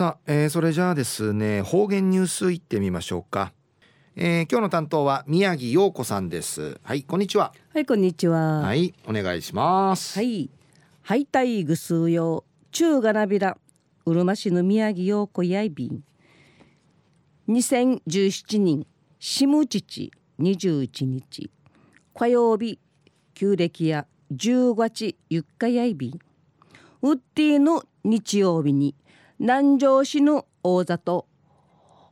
さあ、えー、それじゃあですね方言ニュースいってみましょうか、えー、今日の担当は宮城陽子さんです。はいこんにちは。はいこんにちは。はいお願いします。はい。ハイタイグスーヨ中がなびらうるま市の宮城陽子やいびん。2017年下父21日火曜日旧暦や10月ゆっかやいびん。ウッディの日曜日に南城市の大里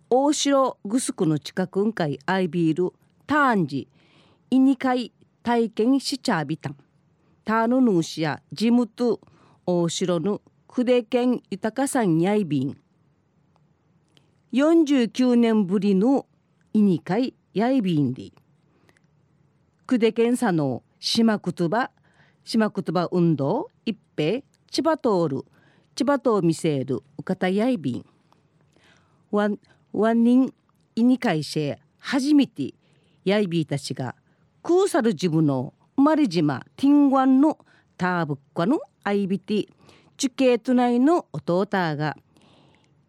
大城グスクの近くんかいアイビールターンジイニカイ体験しちゃびたん。ターヌヌーシや地元大城の筆県豊さんやいびん。49年ぶりのイニカイやいびんり。筆県さの島言葉島言葉運動一平千葉通る千葉と見せるうかたやいびんワンワン人イニカイシェ初めてやいびたちがクーサルジブの生まれ島ティンワンのターブッカのアイビティ。チュケート内の弟が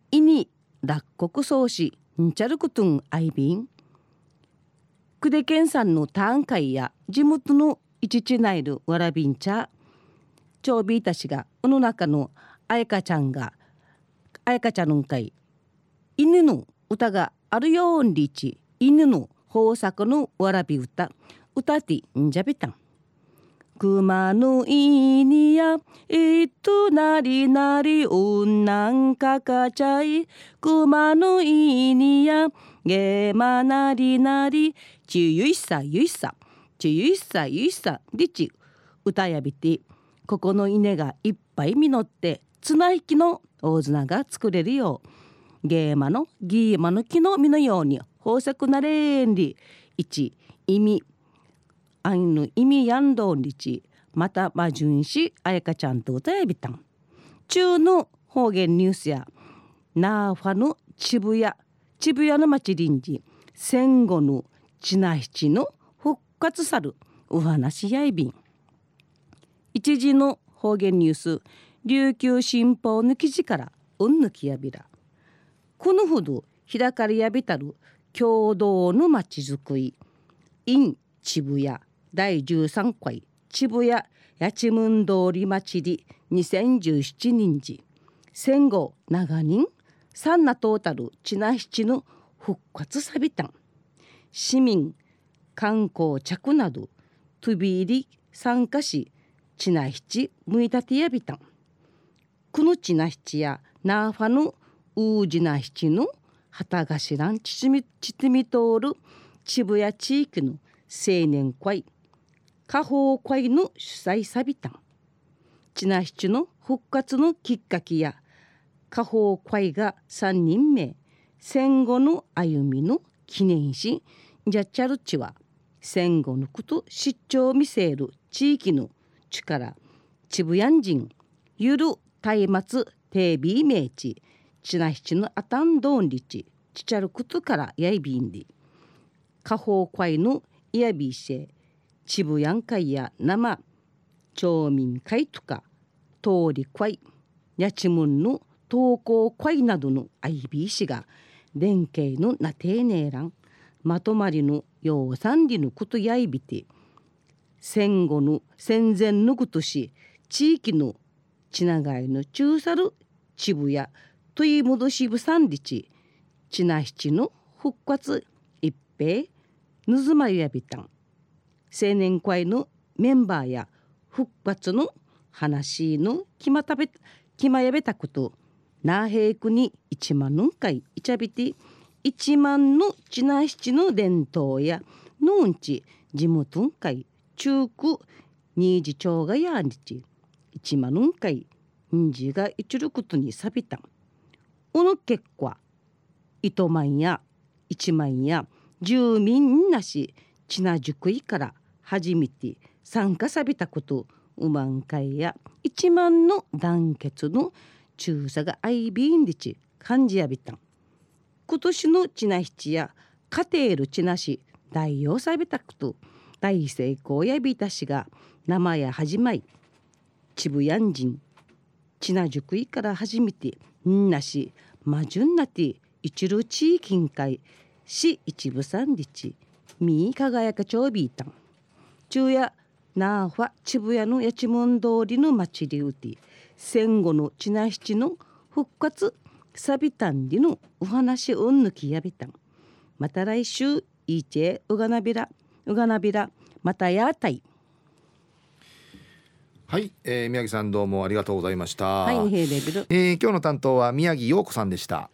イニ脱穀創始ンチャルクトゥンアイビン。クデケンさんのターン会や地元のイチチナイルワラビンチャチョービータ氏がこの中のあやかちゃんがあやかちゃんの会犬の歌があるようんりち犬の豊作のわらび歌歌ってんじゃべたん。熊のいにやいとなりなりうんなんかかちゃい。熊のいにやげまなりなり。ちゆいさゆいさちゆいさゆいさりち歌やびて。ここの稲がいっぱい実って綱引きの大綱が作れるようゲーマのギーマの木の実のように豊作なれんり。一意味。あんぬ意味やんどんりち。またまじゅんしあやかちゃんと歌やびたん。中の方言ニュースや。ナーファの渋谷。渋谷の町臨時。戦後のちな七の復活さるお話やいびん。一時の方言ニュース。琉球新報の記事からうんぬきやびら。このほど開かれやびたる共同のまちづくり。in 渋谷。第13回。渋谷。八千文通り町り2017年時戦後長人。サンナトータル。チナ七の復活さびたん市民。観光着など。飛び入り。参加し。チナ七むいたてやびたん。くのちな七やナーファのウージナ七の旗頭んちちみちつみ通る渋谷地域の青年会下方会の主催さびたん。ちな七の復活のきっかけや下方会が3人目戦後の歩みの記念しジャッチャルチは戦後のこと出張見せる地域の力渋谷人ゆる松明テービーメイチチナヒチのアタンドンリチチチャルクトからやいびんり下方会のイヤビーシェ渋谷会や生町民会とか通り会やちむんの投稿会などの IB が連携のな丁寧欄まとまりの養蚕里のことやいびて戦後の戦前のことし地域のちながいの中さる渋谷とい戻しぶさんりちちなひちの復活一平ぬずまゆやびたん。青年会のメンバーや復活の話のきまたべきまやべたことなへいくに一万のんかいいちゃびて一万のちなひちの伝統やのんち地元んかい中区新次町がやんりち。一万のんかいんじがいちることにさびた。んおの結果糸満や一万や住民なしちなじくいから初めて参加さびたことうまん会や一万の団結の中佐がアイビンリチ感じやびた今年のちな七や家庭るちなし大用さびたこと。大成功やびたしが生や始まいちぶやんじんちなじゅくいから初めてんなしまじゅんなて一路地域近海市一部三日み輝かがやかちょうびいたん昼夜なあファ渋谷の八門通りの町でうて戦後のちな七の復活サビタンでのお話うんぬきやびたん。また来週いいちえうがなびら。うがなびらまたやたいはい、えー、宮城さんどうもありがとうございました。はい。えー今日の担当は宮城陽子さんでした。